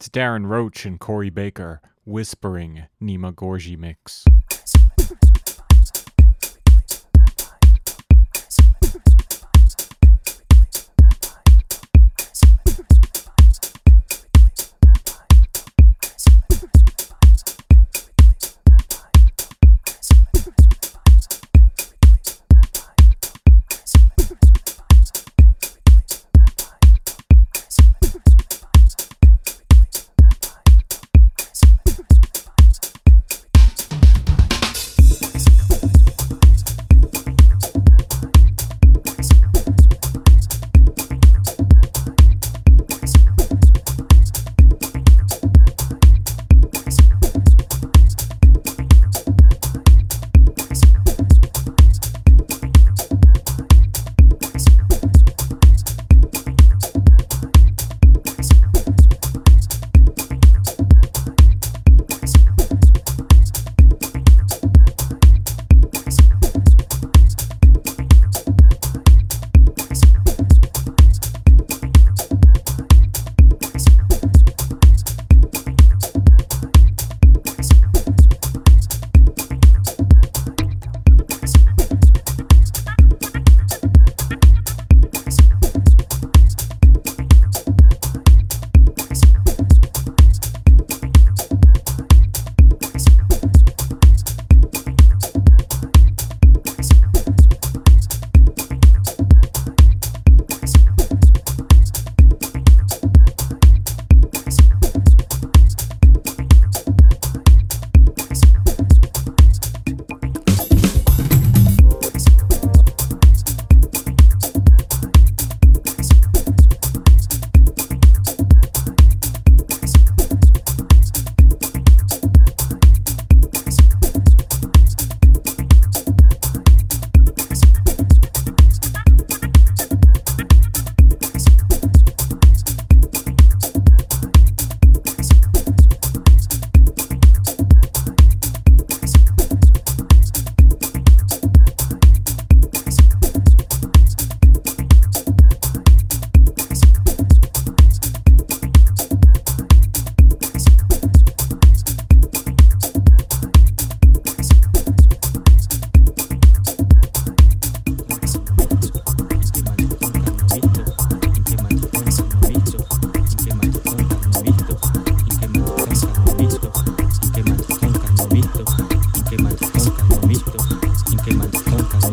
It's Darren Roach and Corey Baker whispering Nima Gorji mix.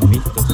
Mitos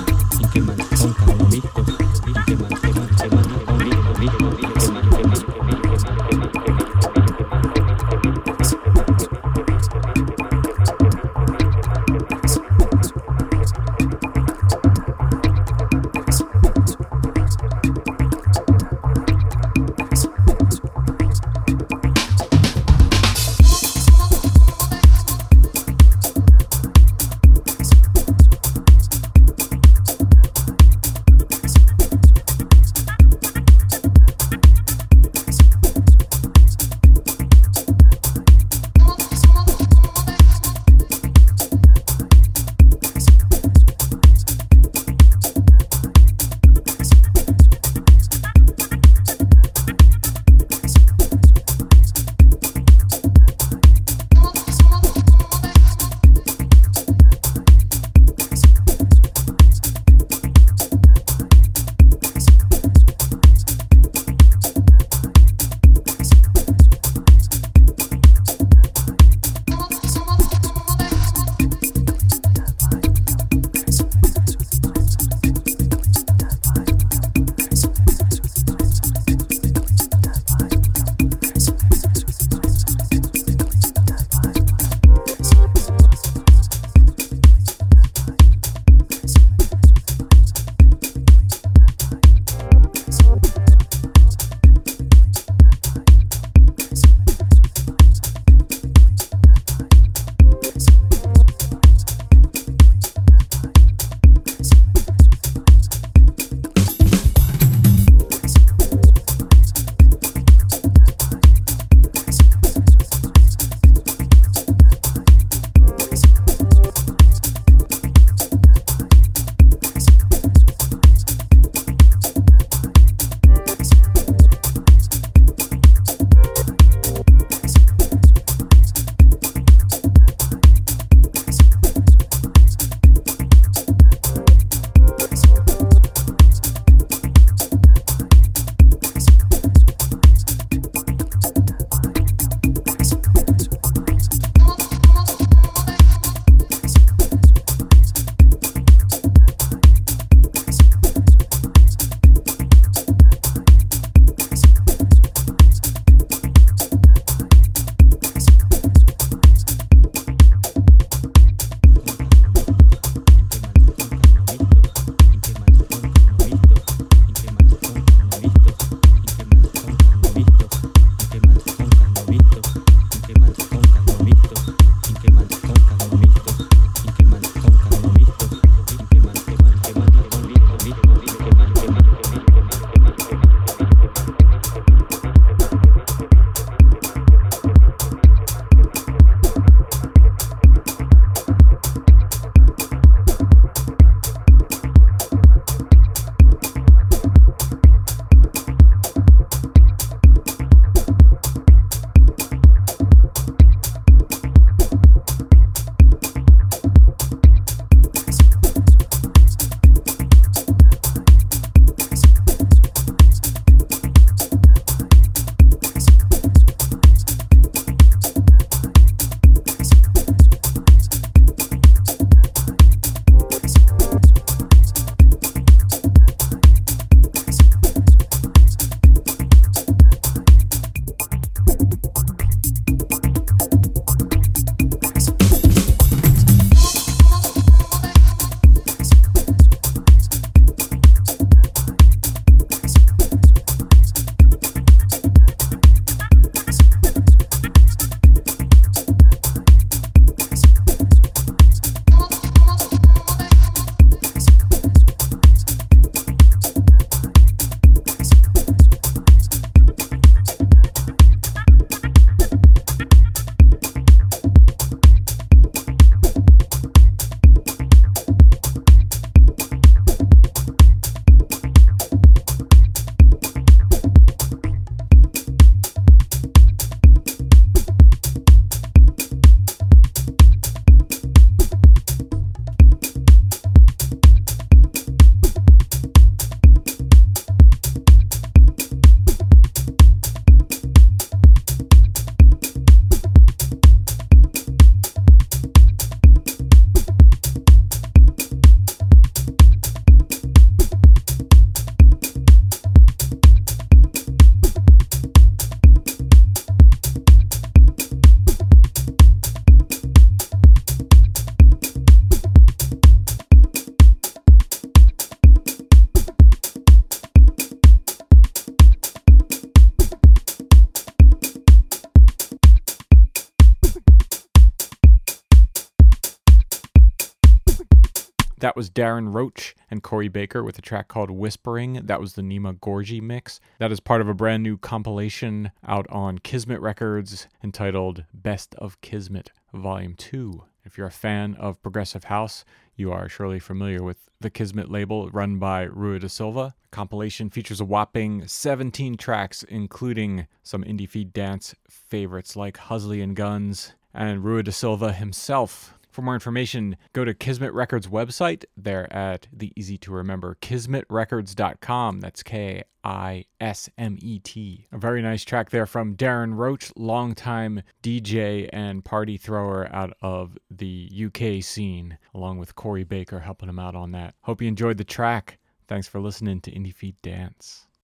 That was Darren Roach and Corey Baker with a track called Whispering. That was the Nima Gorji mix. That is part of a brand new compilation out on Kismet Records entitled Best of Kismet Volume 2. If you're a fan of progressive house, you are surely familiar with the Kismet label run by Rui da Silva. The compilation features a whopping 17 tracks, including some indie feed dance favorites like Husley and Guns and Rui da Silva himself. For more information, go to Kismet Records website. They're at the easy to remember kismetrecords.com. That's K I S M E T. A very nice track there from Darren Roach, longtime DJ and party thrower out of the UK scene, along with Corey Baker helping him out on that. Hope you enjoyed the track. Thanks for listening to Indie Feed Dance.